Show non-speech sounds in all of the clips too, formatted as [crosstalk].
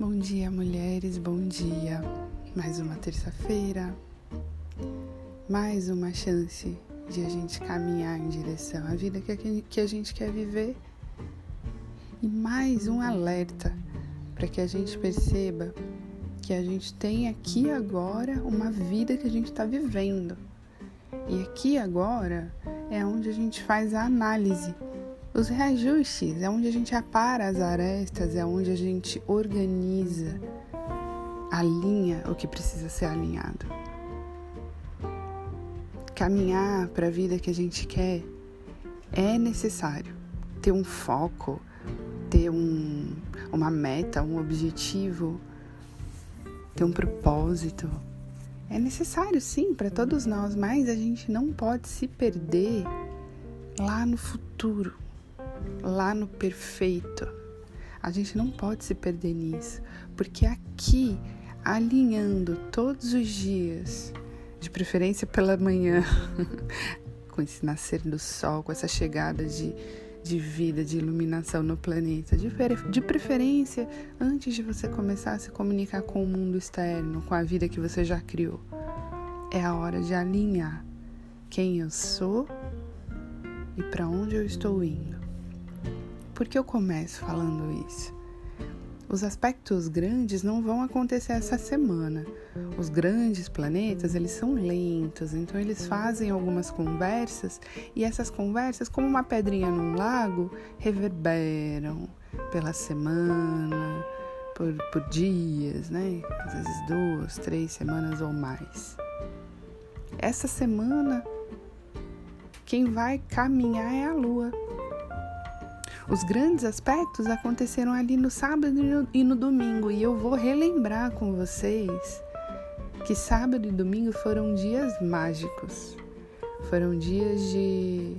Bom dia, mulheres, bom dia. Mais uma terça-feira, mais uma chance de a gente caminhar em direção à vida que a gente quer viver e mais um alerta para que a gente perceba que a gente tem aqui agora uma vida que a gente está vivendo. E aqui agora é onde a gente faz a análise os reajustes é onde a gente apara as arestas, é onde a gente organiza, alinha o que precisa ser alinhado. Caminhar para a vida que a gente quer é necessário. Ter um foco, ter um, uma meta, um objetivo, ter um propósito. É necessário sim para todos nós, mas a gente não pode se perder lá no futuro lá no perfeito. A gente não pode se perder nisso, porque aqui, alinhando todos os dias, de preferência pela manhã, [laughs] com esse nascer do sol, com essa chegada de, de vida, de iluminação no planeta, de, de preferência antes de você começar a se comunicar com o mundo externo, com a vida que você já criou. É a hora de alinhar quem eu sou e para onde eu estou indo. Por que eu começo falando isso? Os aspectos grandes não vão acontecer essa semana. Os grandes planetas, eles são lentos, então eles fazem algumas conversas e essas conversas, como uma pedrinha num lago, reverberam pela semana, por, por dias, né? Às vezes duas, três semanas ou mais. Essa semana, quem vai caminhar é a Lua. Os grandes aspectos aconteceram ali no sábado e no domingo, e eu vou relembrar com vocês que sábado e domingo foram dias mágicos, foram dias de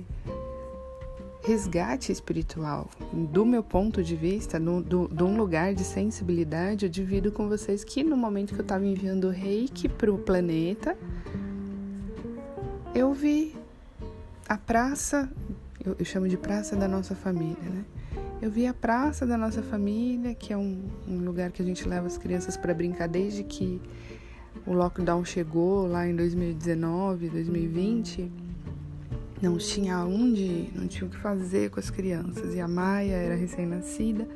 resgate espiritual. Do meu ponto de vista, no, do, de um lugar de sensibilidade, eu divido com vocês que no momento que eu estava enviando o reiki para o planeta, eu vi a praça eu, eu, chamo de praça da nossa família, né? Eu vi a praça da nossa família, que é um, um lugar que a gente leva as crianças para brincar desde que o lockdown chegou lá em 2019, 2020. Não tinha onde, não tinha o que fazer com as crianças. E a Maia era recém-nascida.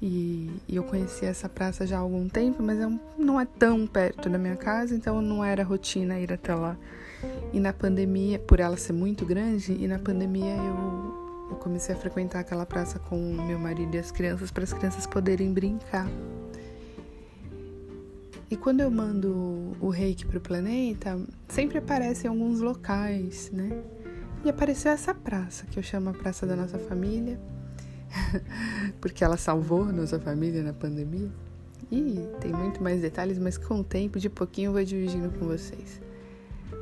E, e, eu conhecia essa praça já há algum tempo, mas é não é tão perto da minha casa, então não era rotina ir até lá. E na pandemia, por ela ser muito grande, e na pandemia eu, eu comecei a frequentar aquela praça com meu marido e as crianças para as crianças poderem brincar. E quando eu mando o reiki para o planeta, sempre aparecem alguns locais, né? E apareceu essa praça, que eu chamo a Praça da Nossa Família, [laughs] porque ela salvou nossa família na pandemia. E tem muito mais detalhes, mas com o tempo, de pouquinho, eu vou dividindo com vocês.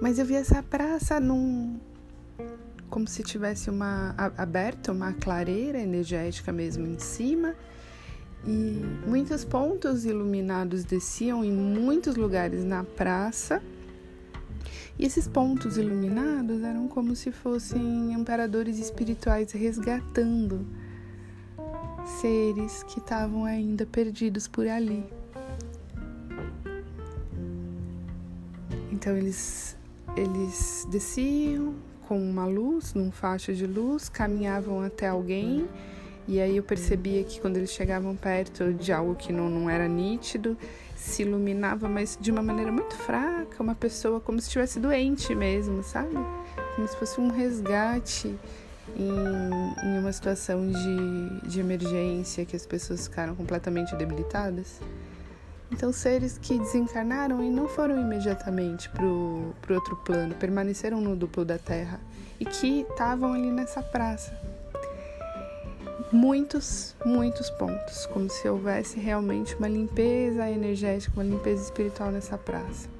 Mas eu vi essa praça num como se tivesse uma aberta uma clareira energética mesmo em cima e muitos pontos iluminados desciam em muitos lugares na praça. E esses pontos iluminados eram como se fossem imperadores espirituais resgatando seres que estavam ainda perdidos por ali. Então eles eles desciam com uma luz, num faixa de luz, caminhavam até alguém, e aí eu percebia que quando eles chegavam perto de algo que não, não era nítido, se iluminava, mas de uma maneira muito fraca, uma pessoa como se estivesse doente mesmo, sabe? Como se fosse um resgate em, em uma situação de, de emergência que as pessoas ficaram completamente debilitadas. Então, seres que desencarnaram e não foram imediatamente para o outro plano, permaneceram no duplo da Terra e que estavam ali nessa praça. Muitos, muitos pontos, como se houvesse realmente uma limpeza energética, uma limpeza espiritual nessa praça.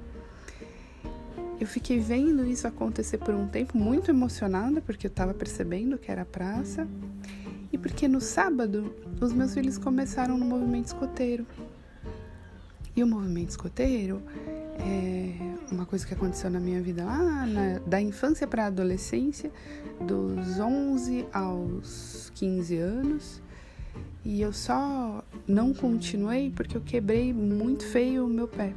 Eu fiquei vendo isso acontecer por um tempo muito emocionada, porque eu estava percebendo que era praça, e porque no sábado os meus filhos começaram no movimento escoteiro. E o movimento escoteiro é uma coisa que aconteceu na minha vida lá, na, da infância para a adolescência, dos 11 aos 15 anos. E eu só não continuei porque eu quebrei muito feio o meu pé.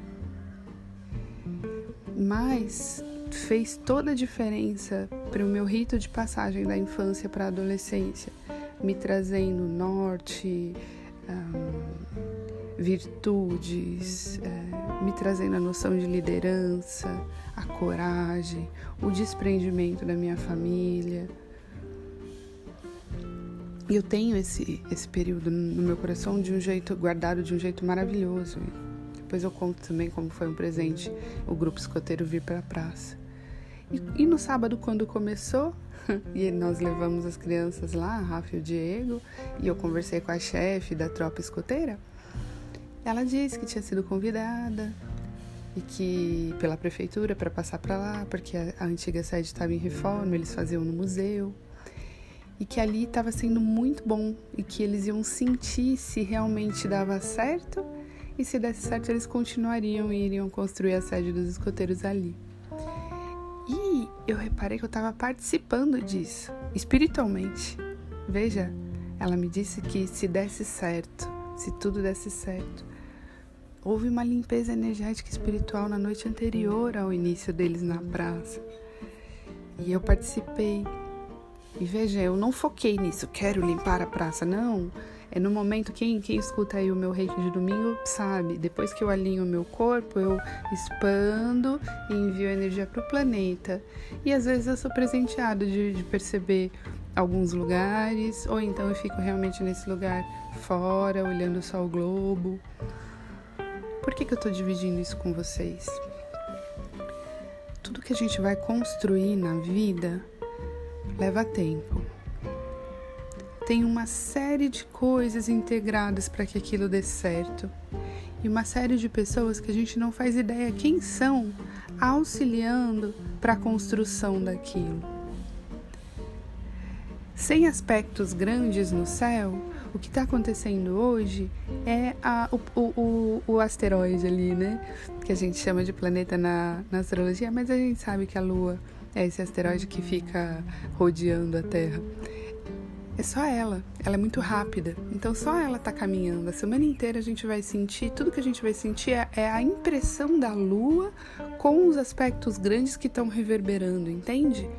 Mas fez toda a diferença para o meu rito de passagem da infância para a adolescência, me trazendo norte, virtudes, é, me trazendo a noção de liderança, a coragem, o desprendimento da minha família. Eu tenho esse, esse período no meu coração de um jeito guardado de um jeito maravilhoso. Depois eu conto também como foi um presente o grupo escoteiro vir para a praça. E, e, no sábado, quando começou, [laughs] e nós levamos as crianças lá, Rafa e o Diego, e eu conversei com a chefe da tropa escoteira, ela disse que tinha sido convidada e que pela prefeitura para passar para lá, porque a, a antiga sede estava em reforma, eles faziam no museu e que ali estava sendo muito bom e que eles iam sentir se realmente dava certo e se desse certo eles continuariam e iriam construir a sede dos escoteiros ali. E eu reparei que eu estava participando disso, espiritualmente. Veja, ela me disse que se desse certo, se tudo desse certo, houve uma limpeza energética espiritual na noite anterior ao início deles na praça. E eu participei e veja, eu não foquei nisso, quero limpar a praça, não. É no momento, quem, quem escuta aí o meu reiki de domingo sabe, depois que eu alinho o meu corpo, eu expando e envio energia para o planeta. E às vezes eu sou presenteado de, de perceber alguns lugares, ou então eu fico realmente nesse lugar fora, olhando só o globo. Por que, que eu estou dividindo isso com vocês? Tudo que a gente vai construir na vida leva tempo. Tem uma série de coisas integradas para que aquilo dê certo. E uma série de pessoas que a gente não faz ideia quem são auxiliando para a construção daquilo. Sem aspectos grandes no céu, o que está acontecendo hoje é a, o, o, o, asteroide ali, né? Que a gente chama de planeta na, na astrologia, mas a gente sabe que a Lua é esse asteroide que fica rodeando a Terra. É só ela, ela é muito rápida, então só ela tá caminhando. A semana inteira a gente vai sentir, tudo que a gente vai sentir é, é a impressão da Lua com os aspectos grandes que estão reverberando, entende?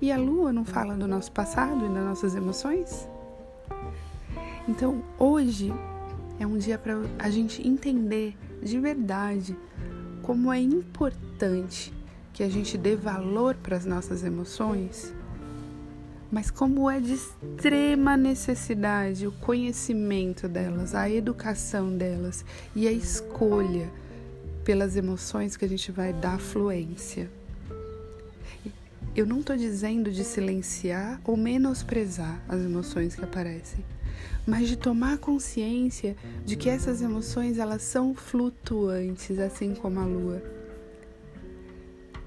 E a Lua não fala do nosso passado e das nossas emoções? Então hoje é um dia para a gente entender de verdade como é importante que a gente dê valor para as nossas emoções, mas como é de extrema necessidade o conhecimento delas, a educação delas e a escolha pelas emoções que a gente vai dar fluência. Eu não estou dizendo de silenciar ou menosprezar as emoções que aparecem, mas de tomar consciência de que essas emoções elas são flutuantes, assim como a lua.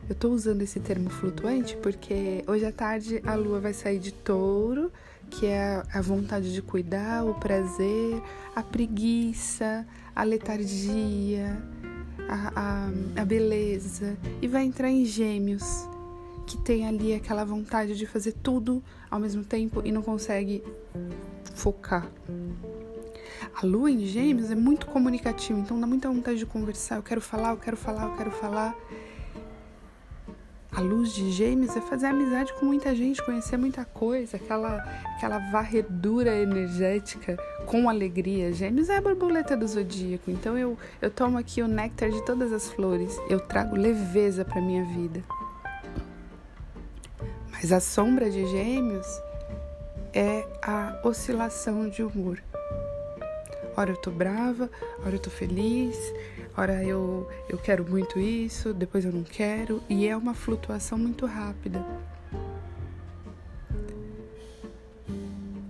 Eu tô usando esse termo flutuante porque hoje à tarde a lua vai sair de touro, que é a vontade de cuidar, o prazer, a preguiça, a letargia, a, a, a beleza, e vai entrar em gêmeos, que tem ali aquela vontade de fazer tudo ao mesmo tempo e não consegue focar. A lua em gêmeos é muito comunicativa, então dá muita vontade de conversar. Eu quero falar, eu quero falar, eu quero falar. A luz de Gêmeos é fazer amizade com muita gente, conhecer muita coisa, aquela, aquela varredura energética com alegria. Gêmeos é a borboleta do zodíaco, então eu, eu tomo aqui o néctar de todas as flores, eu trago leveza para minha vida. Mas a sombra de Gêmeos é a oscilação de humor. Ora eu tô brava, ora eu tô feliz, ora eu, eu quero muito isso, depois eu não quero, e é uma flutuação muito rápida.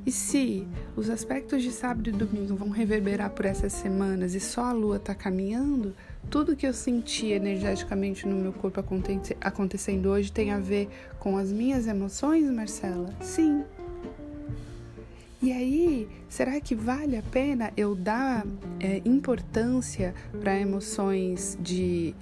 E se os aspectos de sábado e domingo vão reverberar por essas semanas e só a lua está caminhando, tudo que eu senti energeticamente no meu corpo acontecendo hoje tem a ver com as minhas emoções, Marcela? Sim. E aí, será que vale a pena eu dar é, importância para emoções de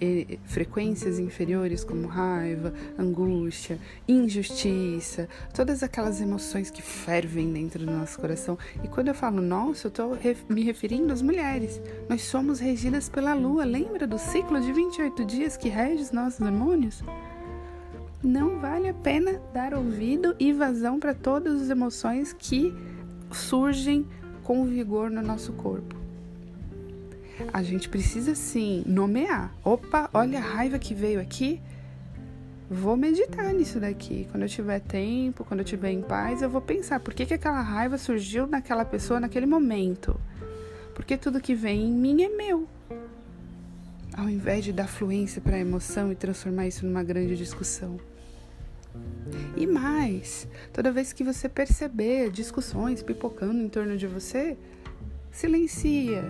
frequências inferiores, como raiva, angústia, injustiça, todas aquelas emoções que fervem dentro do nosso coração? E quando eu falo nosso, eu estou ref me referindo às mulheres. Nós somos regidas pela lua. Lembra do ciclo de 28 dias que rege os nossos hormônios? Não vale a pena dar ouvido e vazão para todas as emoções que surgem com vigor no nosso corpo. A gente precisa sim nomear. Opa, olha a raiva que veio aqui. Vou meditar nisso daqui. Quando eu tiver tempo, quando eu tiver em paz, eu vou pensar por que, que aquela raiva surgiu naquela pessoa naquele momento. Porque tudo que vem em mim é meu. Ao invés de dar fluência para a emoção e transformar isso numa grande discussão. E mais, toda vez que você perceber discussões pipocando em torno de você, silencia.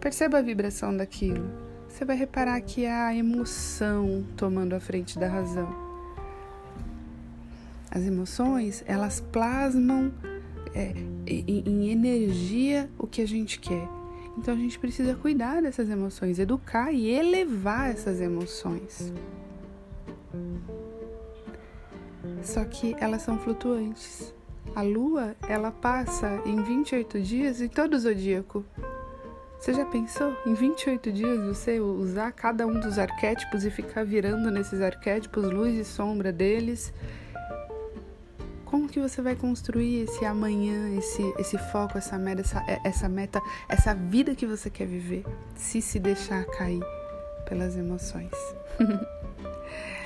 Perceba a vibração daquilo. Você vai reparar que é a emoção tomando a frente da razão. As emoções, elas plasmam é, em, em energia o que a gente quer. Então a gente precisa cuidar dessas emoções, educar e elevar essas emoções. Só que elas são flutuantes. A lua, ela passa em 28 dias em todo o zodíaco. Você já pensou em 28 dias você usar cada um dos arquétipos e ficar virando nesses arquétipos luz e sombra deles? Como que você vai construir esse amanhã, esse, esse foco, essa meta, essa, essa meta, essa vida que você quer viver, se se deixar cair pelas emoções? [laughs]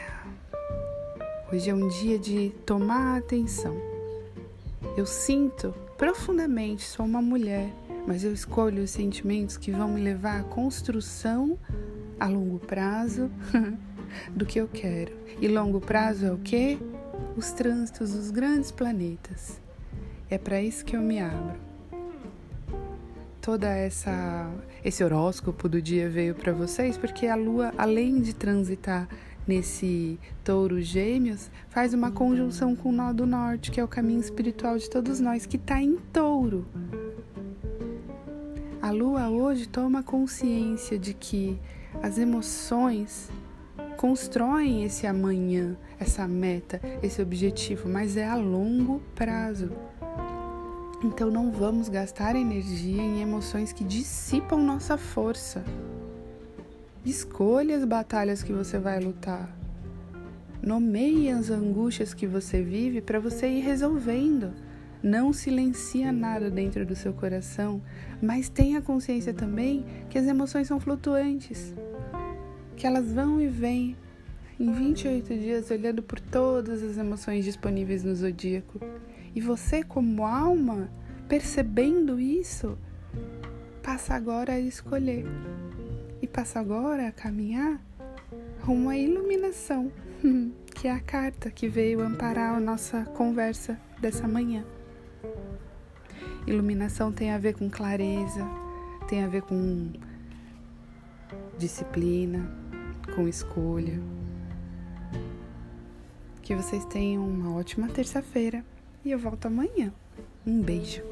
Hoje é um dia de tomar atenção. Eu sinto profundamente, sou uma mulher, mas eu escolho os sentimentos que vão me levar à construção a longo prazo [laughs] do que eu quero. E longo prazo é o que? Os trânsitos dos grandes planetas. É para isso que eu me abro. Toda essa esse horóscopo do dia veio para vocês porque a lua, além de transitar nesse touro gêmeos, faz uma conjunção com o nó do norte, que é o caminho espiritual de todos nós, que está em touro. A lua hoje toma consciência de que as emoções constroem esse amanhã, essa meta, esse objetivo, mas é a longo prazo. Então não vamos gastar energia em emoções que dissipam nossa força. Escolha as batalhas que você vai lutar. Nomeie as angústias que você vive para você ir resolvendo. Não silencia nada dentro do seu coração, mas tenha consciência também que as emoções são flutuantes, que elas vão e vêm em 28 dias olhando por todas as emoções disponíveis no zodíaco. E você, como alma, percebendo isso, passa agora a escolher e passa agora a caminhar rumo à iluminação, [laughs] que é a carta que veio amparar a nossa conversa dessa manhã. Iluminação tem a ver com clareza, tem a ver com disciplina, com escolha. Que vocês tenham uma ótima terça-feira e eu volto amanhã. Um beijo.